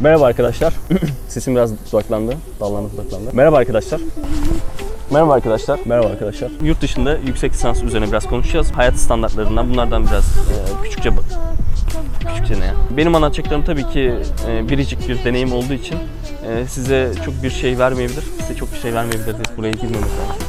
Merhaba arkadaşlar. Sesim biraz dudaklandı. Dallandı dudaklandı. Merhaba arkadaşlar. Merhaba arkadaşlar. Merhaba arkadaşlar. Yurt dışında yüksek lisans üzerine biraz konuşacağız. Hayat standartlarından bunlardan biraz e, küçükçe küçükçe ne ya? Benim anlatacaklarım tabii ki e, biricik bir deneyim olduğu için e, size çok bir şey vermeyebilir. Size çok bir şey vermeyebilir. Buraya girmemiz lazım.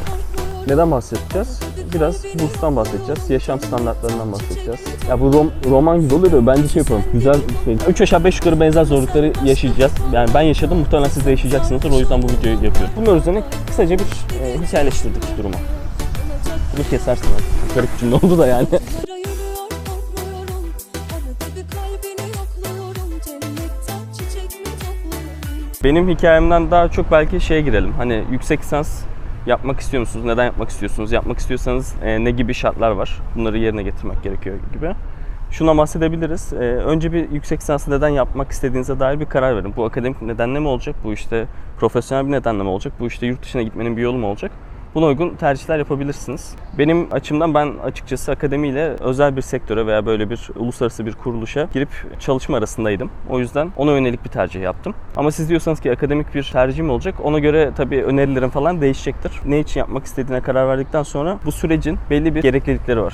Neden bahsedeceğiz? Biraz burstan bahsedeceğiz. Yaşam standartlarından bahsedeceğiz. Ya bu rom- roman gibi oluyor da bence şey yapalım. Güzel şey. 3 aşağı 5 yukarı benzer zorlukları yaşayacağız. Yani ben yaşadım. Muhtemelen siz de yaşayacaksınızdır. O yüzden bu videoyu yapıyorum. Bunun üzerine kısaca bir e, hikayeleştirdik durumu. Bunu kesersin artık. Garip cümle oldu da yani. Benim hikayemden daha çok belki şeye girelim. Hani yüksek lisans yapmak istiyor musunuz? Neden yapmak istiyorsunuz? Yapmak istiyorsanız e, ne gibi şartlar var? Bunları yerine getirmek gerekiyor gibi. Şuna bahsedebiliriz. E, önce bir yüksek lisansı neden yapmak istediğinize dair bir karar verin. Bu akademik nedenle mi olacak? Bu işte profesyonel bir nedenle mi olacak? Bu işte yurt dışına gitmenin bir yolu mu olacak? Buna uygun tercihler yapabilirsiniz. Benim açımdan ben açıkçası akademiyle özel bir sektöre veya böyle bir uluslararası bir kuruluşa girip çalışma arasındaydım. O yüzden ona yönelik bir tercih yaptım. Ama siz diyorsanız ki akademik bir tercihim olacak. Ona göre tabii önerilerim falan değişecektir. Ne için yapmak istediğine karar verdikten sonra bu sürecin belli bir gereklilikleri var.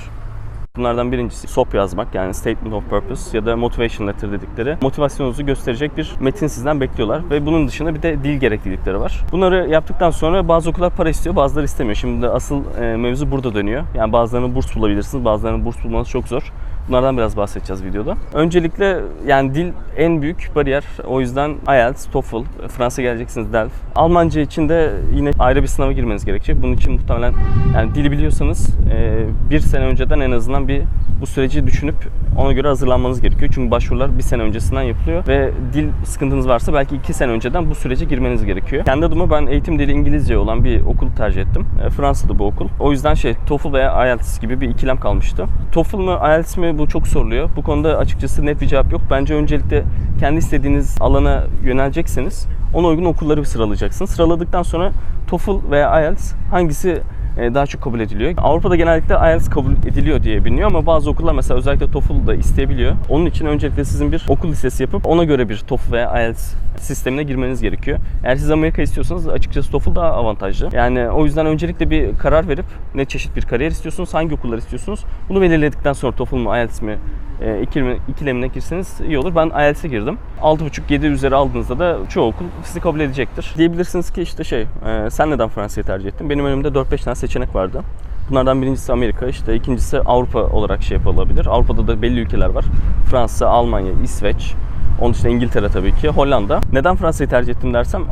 Bunlardan birincisi SOP yazmak yani Statement of Purpose ya da Motivation Letter dedikleri motivasyonunuzu gösterecek bir metin sizden bekliyorlar ve bunun dışında bir de dil gereklilikleri var. Bunları yaptıktan sonra bazı okullar para istiyor bazıları istemiyor. Şimdi asıl e, mevzu burada dönüyor. Yani bazılarını burs bulabilirsiniz bazılarının burs bulmanız çok zor. Bunlardan biraz bahsedeceğiz videoda. Öncelikle yani dil en büyük bariyer. O yüzden IELTS, TOEFL, Fransa geleceksiniz DELF. Almanca için de yine ayrı bir sınava girmeniz gerekecek. Bunun için muhtemelen yani dili biliyorsanız e, bir sene önceden en azından bir bu süreci düşünüp ona göre hazırlanmanız gerekiyor. Çünkü başvurular bir sene öncesinden yapılıyor ve dil sıkıntınız varsa belki iki sene önceden bu sürece girmeniz gerekiyor. Kendi adıma ben eğitim dili İngilizce olan bir okul tercih ettim. E, Fransa'da bu okul. O yüzden şey TOEFL veya IELTS gibi bir ikilem kalmıştı. TOEFL mı IELTS mi bu çok soruluyor. Bu konuda açıkçası net bir cevap yok. Bence öncelikle kendi istediğiniz alana yönelecekseniz ona uygun okulları sıralayacaksınız. Sıraladıktan sonra TOEFL veya IELTS hangisi daha çok kabul ediliyor. Avrupa'da genellikle IELTS kabul ediliyor diye biliniyor ama bazı okullar mesela özellikle TOEFL da isteyebiliyor. Onun için öncelikle sizin bir okul listesi yapıp ona göre bir TOEFL veya IELTS sistemine girmeniz gerekiyor. Eğer siz Amerika istiyorsanız açıkçası TOEFL daha avantajlı. Yani o yüzden öncelikle bir karar verip ne çeşit bir kariyer istiyorsunuz, hangi okullar istiyorsunuz. Bunu belirledikten sonra TOEFL mı IELTS mi e, ikilemine girseniz iyi olur. Ben IELTS'e girdim. 6.5-7 üzeri aldığınızda da çoğu okul sizi kabul edecektir. Diyebilirsiniz ki işte şey, e, sen neden Fransa'yı tercih ettin? Benim önümde 4-5 tane seçenek vardı. Bunlardan birincisi Amerika, işte ikincisi Avrupa olarak şey yapılabilir. Avrupa'da da belli ülkeler var. Fransa, Almanya, İsveç, onun dışında İngiltere tabii ki, Hollanda. Neden Fransa'yı tercih ettim dersem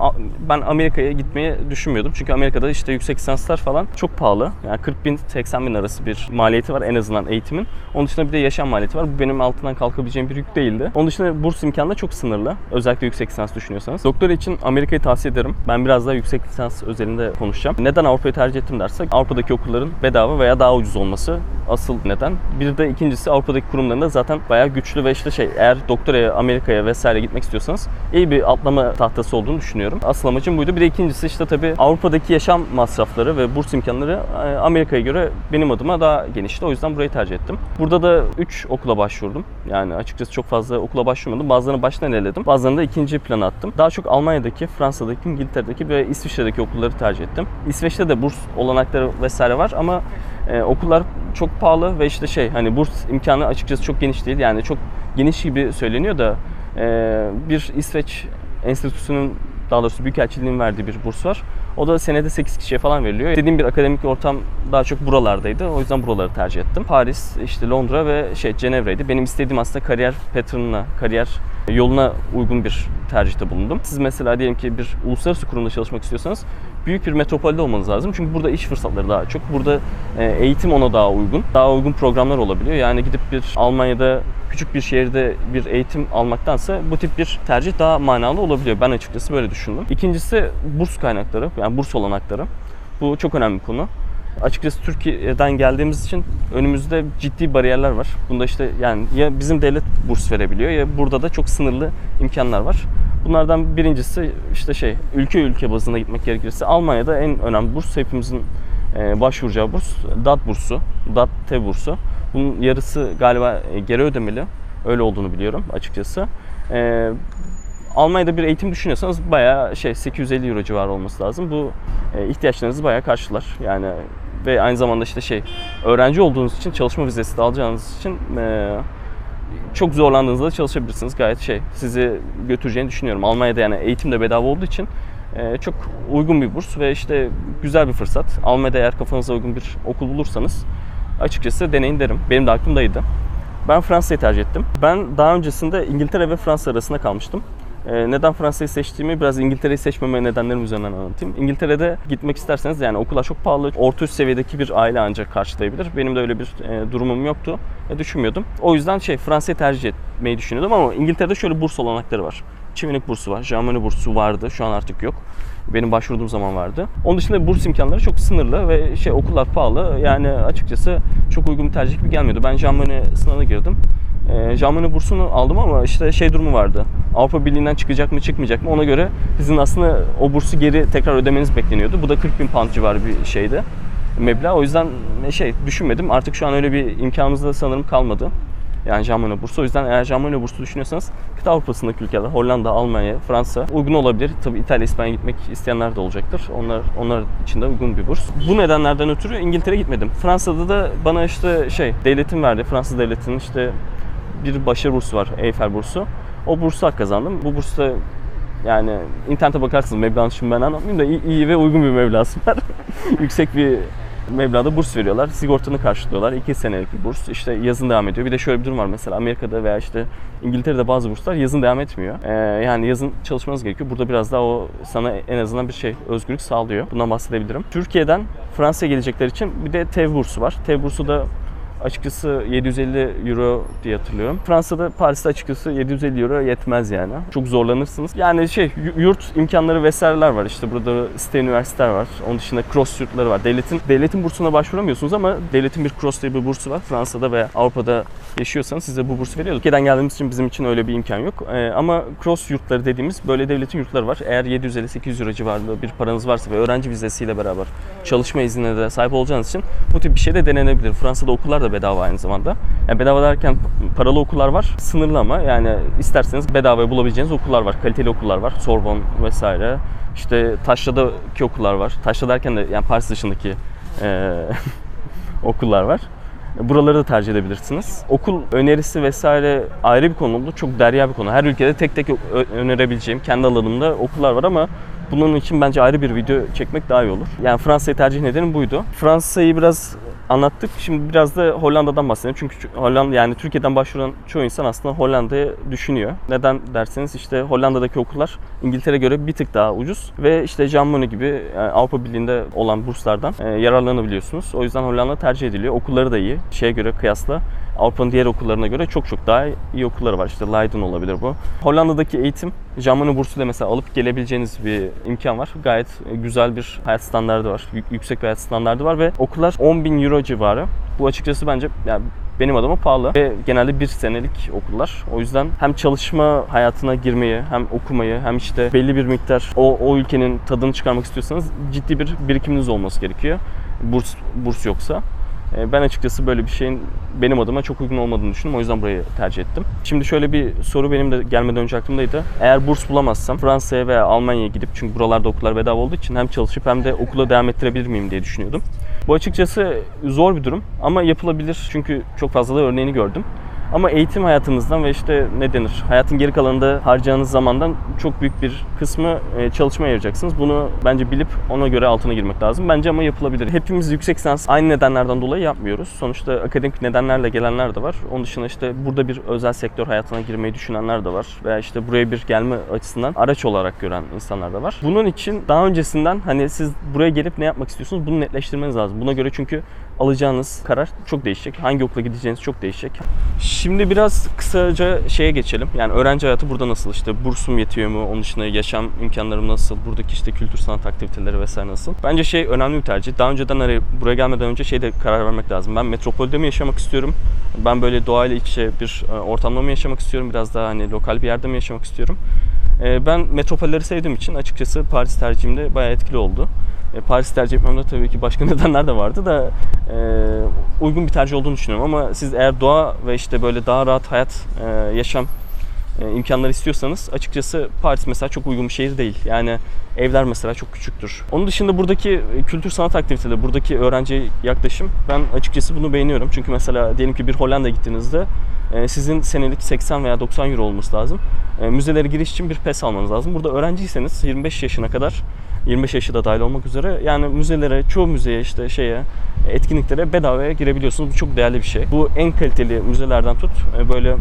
ben Amerika'ya gitmeyi düşünmüyordum. Çünkü Amerika'da işte yüksek lisanslar falan çok pahalı. Yani 40 bin 80 bin arası bir maliyeti var en azından eğitimin. Onun dışında bir de yaşam maliyeti var. Bu benim altından kalkabileceğim bir yük değildi. Onun dışında burs imkanı da çok sınırlı. Özellikle yüksek lisans düşünüyorsanız. Doktora için Amerika'yı tavsiye ederim. Ben biraz daha yüksek lisans özelinde konuşacağım. Neden Avrupa'yı tercih ettim dersek Avrupa'daki okulların bedava veya daha ucuz olması asıl neden. Bir de ikincisi Avrupa'daki kurumların da zaten bayağı güçlü ve işte şey eğer doktoraya Amerika'ya vesaire gitmek istiyorsanız iyi bir atlama tahtası olduğunu düşünüyorum. Asıl amacım buydu. Bir de ikincisi işte tabii Avrupa'daki yaşam masrafları ve burs imkanları e, Amerika'ya göre benim adıma daha genişti. O yüzden burayı tercih ettim. Burada da 3 okula başvurdum. Yani açıkçası çok fazla okula başvurmadım. Bazılarını baştan eledim. Bazılarını da ikinci plana attım. Daha çok Almanya'daki, Fransa'daki, İngiltere'deki ve İsviçre'deki okulları tercih ettim. İsveç'te de burs olanakları vesaire var ama e, okullar çok pahalı ve işte şey hani burs imkanı açıkçası çok geniş değil. Yani çok geniş gibi söyleniyor da bir İsveç enstitüsünün daha doğrusu Büyükelçiliğin verdiği bir burs var. O da senede 8 kişiye falan veriliyor. Dediğim bir akademik ortam daha çok buralardaydı. O yüzden buraları tercih ettim. Paris, işte Londra ve şey Cenevre'ydi. Benim istediğim aslında kariyer pattern'ına, kariyer yoluna uygun bir tercihte bulundum. Siz mesela diyelim ki bir uluslararası kurumda çalışmak istiyorsanız büyük bir metropolde olmanız lazım. Çünkü burada iş fırsatları daha çok. Burada e, eğitim ona daha uygun. Daha uygun programlar olabiliyor. Yani gidip bir Almanya'da küçük bir şehirde bir eğitim almaktansa bu tip bir tercih daha manalı olabiliyor. Ben açıkçası böyle düşündüm. İkincisi burs kaynakları, yani burs olanakları. Bu çok önemli bir konu. Açıkçası Türkiye'den geldiğimiz için önümüzde ciddi bariyerler var. Bunda işte yani ya bizim devlet burs verebiliyor ya burada da çok sınırlı imkanlar var. Bunlardan birincisi işte şey ülke ülke bazında gitmek gerekirse Almanya'da en önemli burs hepimizin e, başvuracağı burs DAT bursu, DAT T bursu. Bunun yarısı galiba e, geri ödemeli. Öyle olduğunu biliyorum açıkçası. E, Almanya'da bir eğitim düşünüyorsanız bayağı şey 850 euro civarı olması lazım. Bu e, ihtiyaçlarınızı bayağı karşılar. Yani ve aynı zamanda işte şey öğrenci olduğunuz için çalışma vizesi de alacağınız için e, çok zorlandığınızda da çalışabilirsiniz. Gayet şey sizi götüreceğini düşünüyorum. Almanya'da yani eğitim de bedava olduğu için e, çok uygun bir burs ve işte güzel bir fırsat. Almanya'da eğer kafanıza uygun bir okul bulursanız açıkçası deneyin derim. Benim de aklımdaydı. Ben Fransa'yı tercih ettim. Ben daha öncesinde İngiltere ve Fransa arasında kalmıştım. Ee, neden Fransa'yı seçtiğimi biraz İngiltere'yi seçmeme nedenlerim üzerinden anlatayım. İngiltere'de gitmek isterseniz yani okullar çok pahalı. Orta üst seviyedeki bir aile ancak karşılayabilir. Benim de öyle bir e, durumum yoktu. Düşünmüyordum. O yüzden şey Fransa'yı tercih etmeyi düşünüyordum ama İngiltere'de şöyle burs olanakları var. Çimenlik bursu var, Germany bursu vardı. Şu an artık yok. Benim başvurduğum zaman vardı. Onun dışında burs imkanları çok sınırlı ve şey okullar pahalı. Yani açıkçası çok uygun bir tercih gibi gelmiyordu. Ben Germany sınavına girdim. E, bursunu aldım ama işte şey durumu vardı. Avrupa Birliği'nden çıkacak mı çıkmayacak mı ona göre sizin aslında o bursu geri tekrar ödemeniz bekleniyordu. Bu da 40 bin pound civarı bir şeydi meblağ. O yüzden şey düşünmedim. Artık şu an öyle bir imkanımız da sanırım kalmadı. Yani Germany bursu. O yüzden eğer Germany bursu düşünüyorsanız kıta Avrupa'sındaki ülkeler Hollanda, Almanya, Fransa uygun olabilir. Tabii İtalya, İspanya gitmek isteyenler de olacaktır. Onlar onlar için de uygun bir burs. Bu nedenlerden ötürü İngiltere'ye gitmedim. Fransa'da da bana işte şey devletin verdi. Fransız devletinin işte bir başarı bursu var. Eiffel bursu. O bursu hak kazandım. Bu bursta yani internete bakarsınız meblağını şimdi ben anlatmayayım da iyi, iyi ve uygun bir meblası var. Yüksek bir meblağda burs veriyorlar. Sigortanı karşılıyorlar. 2 senelik bir burs. İşte yazın devam ediyor. Bir de şöyle bir durum var mesela Amerika'da veya işte İngiltere'de bazı burslar yazın devam etmiyor. Ee, yani yazın çalışmanız gerekiyor. Burada biraz daha o sana en azından bir şey özgürlük sağlıyor. Bundan bahsedebilirim. Türkiye'den Fransa'ya gelecekler için bir de TEV bursu var. TEV bursu da açıkçası 750 euro diye hatırlıyorum. Fransa'da Paris'te açıkçası 750 euro yetmez yani. Çok zorlanırsınız. Yani şey yu- yurt imkanları vesaireler var. İşte burada site üniversiteler var. Onun dışında cross yurtları var. Devletin devletin bursuna başvuramıyorsunuz ama devletin bir cross diye bir bursu var. Fransa'da veya Avrupa'da yaşıyorsanız size bu bursu veriyor. Türkiye'den geldiğimiz için bizim için öyle bir imkan yok. Ee, ama cross yurtları dediğimiz böyle devletin yurtları var. Eğer 750-800 euro civarında bir paranız varsa ve öğrenci vizesiyle beraber çalışma iznine de sahip olacağınız için bu tip bir şey de denenebilir. Fransa'da okullar da bedava aynı zamanda. Yani bedava derken paralı okullar var. Sınırlı ama yani isterseniz bedavaya bulabileceğiniz okullar var. Kaliteli okullar var. Sorbonne vesaire. İşte Taşra'daki okullar var. Taşra derken de yani Paris dışındaki eee, okullar var. Buraları da tercih edebilirsiniz. Okul önerisi vesaire ayrı bir konu oldu. Çok derya bir konu. Her ülkede tek tek önerebileceğim kendi alanımda okullar var ama bunun için bence ayrı bir video çekmek daha iyi olur. Yani Fransa'yı tercih nedenim buydu. Fransa'yı biraz anlattık. Şimdi biraz da Hollanda'dan bahsedelim. Çünkü Hollanda yani Türkiye'den başvuran çoğu insan aslında Hollanda'yı düşünüyor. Neden derseniz işte Hollanda'daki okullar İngiltere göre bir tık daha ucuz ve işte Jean Monnet gibi yani Avrupa Birliği'nde olan burslardan e, yararlanabiliyorsunuz. O yüzden Hollanda tercih ediliyor. Okulları da iyi. Şeye göre kıyasla Avrupa'nın diğer okullarına göre çok çok daha iyi okulları var. İşte Leiden olabilir bu. Hollanda'daki eğitim Monnet bursuyla mesela alıp gelebileceğiniz bir imkan var. Gayet güzel bir hayat standardı var. Yük- Yüksek bir hayat standardı var ve okullar 10 bin euro civarı. Bu açıkçası bence yani benim adıma pahalı ve genelde bir senelik okullar. O yüzden hem çalışma hayatına girmeyi, hem okumayı, hem işte belli bir miktar o, o ülkenin tadını çıkarmak istiyorsanız ciddi bir birikiminiz olması gerekiyor. Burs burs yoksa. E, Ben açıkçası böyle bir şeyin benim adıma çok uygun olmadığını düşündüm. O yüzden burayı tercih ettim. Şimdi şöyle bir soru benim de gelmeden önce aklımdaydı. Eğer burs bulamazsam Fransa'ya veya Almanya'ya gidip çünkü buralarda okullar bedava olduğu için hem çalışıp hem de okula devam ettirebilir miyim diye düşünüyordum. Bu açıkçası zor bir durum ama yapılabilir çünkü çok fazla da örneğini gördüm. Ama eğitim hayatınızdan ve işte ne denir hayatın geri kalanında harcayacağınız zamandan çok büyük bir kısmı e, çalışmaya ayıracaksınız. Bunu bence bilip ona göre altına girmek lazım. Bence ama yapılabilir. Hepimiz yüksek lisans aynı nedenlerden dolayı yapmıyoruz. Sonuçta akademik nedenlerle gelenler de var. Onun dışında işte burada bir özel sektör hayatına girmeyi düşünenler de var. Veya işte buraya bir gelme açısından araç olarak gören insanlar da var. Bunun için daha öncesinden hani siz buraya gelip ne yapmak istiyorsunuz bunu netleştirmeniz lazım. Buna göre çünkü alacağınız karar çok değişecek. Hangi okula gideceğiniz çok değişecek. Şimdi biraz kısaca şeye geçelim. Yani öğrenci hayatı burada nasıl? İşte bursum yetiyor mu? Onun dışında yaşam imkanlarım nasıl? Buradaki işte kültür sanat aktiviteleri vesaire nasıl? Bence şey önemli bir tercih. Daha önceden hani buraya gelmeden önce şeyde karar vermek lazım. Ben metropolde mi yaşamak istiyorum? Ben böyle doğayla iç içe bir e, ortamda mı yaşamak istiyorum? Biraz daha hani lokal bir yerde mi yaşamak istiyorum? E, Ben metropolleri sevdiğim için açıkçası Paris tercihimde bayağı etkili oldu. E, Paris tercih etmemde tabii ki başka nedenler de vardı da e, uygun bir tercih olduğunu düşünüyorum ama siz eğer doğa ve işte böyle daha rahat hayat e, yaşam e, imkanlar istiyorsanız açıkçası Paris mesela çok uygun bir şehir değil. Yani evler mesela çok küçüktür. Onun dışında buradaki kültür sanat aktiviteleri, buradaki öğrenci yaklaşım ben açıkçası bunu beğeniyorum. Çünkü mesela diyelim ki bir Hollanda'ya gittiğinizde sizin senelik 80 veya 90 euro olması lazım. E, Müzelere giriş için bir PES almanız lazım. Burada öğrenciyseniz 25 yaşına kadar 25 yaşı da dahil olmak üzere yani müzelere, çoğu müzeye işte şeye etkinliklere bedavaya girebiliyorsunuz. Bu çok değerli bir şey. Bu en kaliteli müzelerden tut e, böyle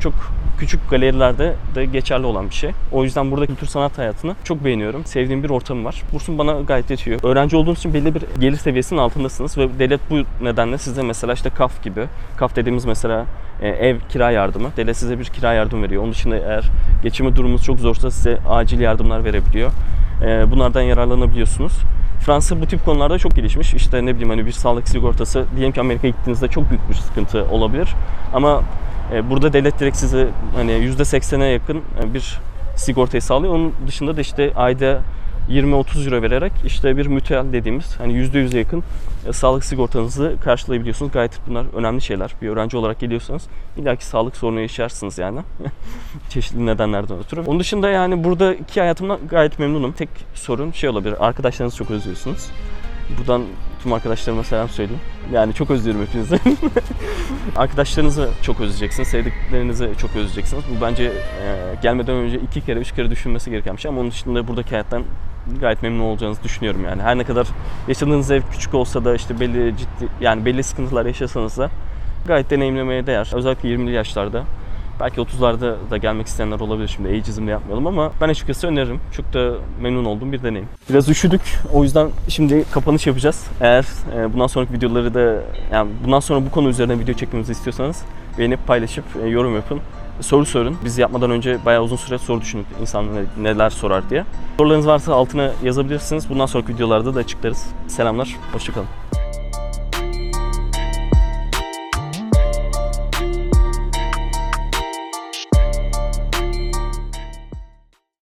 çok küçük galerilerde de geçerli olan bir şey. O yüzden burada kültür sanat hayatını çok beğeniyorum. Sevdiğim bir ortamı var. Bursum bana gayet yetiyor. Öğrenci olduğunuz için belli bir gelir seviyesinin altındasınız ve devlet bu nedenle size mesela işte KAF gibi, KAF dediğimiz mesela e, ev kira yardımı. Devlet size bir kira yardım veriyor. Onun dışında eğer geçimi durumunuz çok zorsa size acil yardımlar verebiliyor. E, bunlardan yararlanabiliyorsunuz. Fransa bu tip konularda çok gelişmiş. İşte ne bileyim hani bir sağlık sigortası diyelim ki Amerika'ya gittiğinizde çok büyük bir sıkıntı olabilir. Ama e, burada devlet direkt size hani %80'e yakın e, bir sigortayı sağlıyor. Onun dışında da işte ayda 20-30 euro vererek işte bir müteal dediğimiz hani %100'e yakın e, sağlık sigortanızı karşılayabiliyorsunuz. Gayet bunlar önemli şeyler. Bir öğrenci olarak geliyorsanız illaki sağlık sorunu yaşarsınız yani. Çeşitli nedenlerden ötürü. Onun dışında yani buradaki hayatımdan gayet memnunum. Tek sorun şey olabilir. Arkadaşlarınızı çok özlüyorsunuz. Buradan tüm arkadaşlarıma selam söyleyeyim. Yani çok özlüyorum hepinizi. Arkadaşlarınızı çok özleyeceksiniz, sevdiklerinizi çok özleyeceksiniz. Bu bence e, gelmeden önce iki kere, üç kere düşünmesi gereken bir şey ama onun dışında buradaki hayattan gayet memnun olacağınızı düşünüyorum yani. Her ne kadar yaşadığınız ev küçük olsa da işte belli ciddi yani belli sıkıntılar yaşasanız da gayet deneyimlemeye değer. Özellikle 20'li yaşlarda. Belki 30'larda da gelmek isteyenler olabilir şimdi ageizmle yapmayalım ama ben açıkçası öneririm. Çok da memnun olduğum bir deneyim. Biraz üşüdük. O yüzden şimdi kapanış yapacağız. Eğer e, bundan sonraki videoları da yani bundan sonra bu konu üzerine video çekmemizi istiyorsanız beğenip paylaşıp e, yorum yapın. Soru sorun. Biz yapmadan önce bayağı uzun süre soru düşündük insanlar neler sorar diye. Sorularınız varsa altına yazabilirsiniz. Bundan sonraki videolarda da açıklarız. Selamlar, hoşçakalın.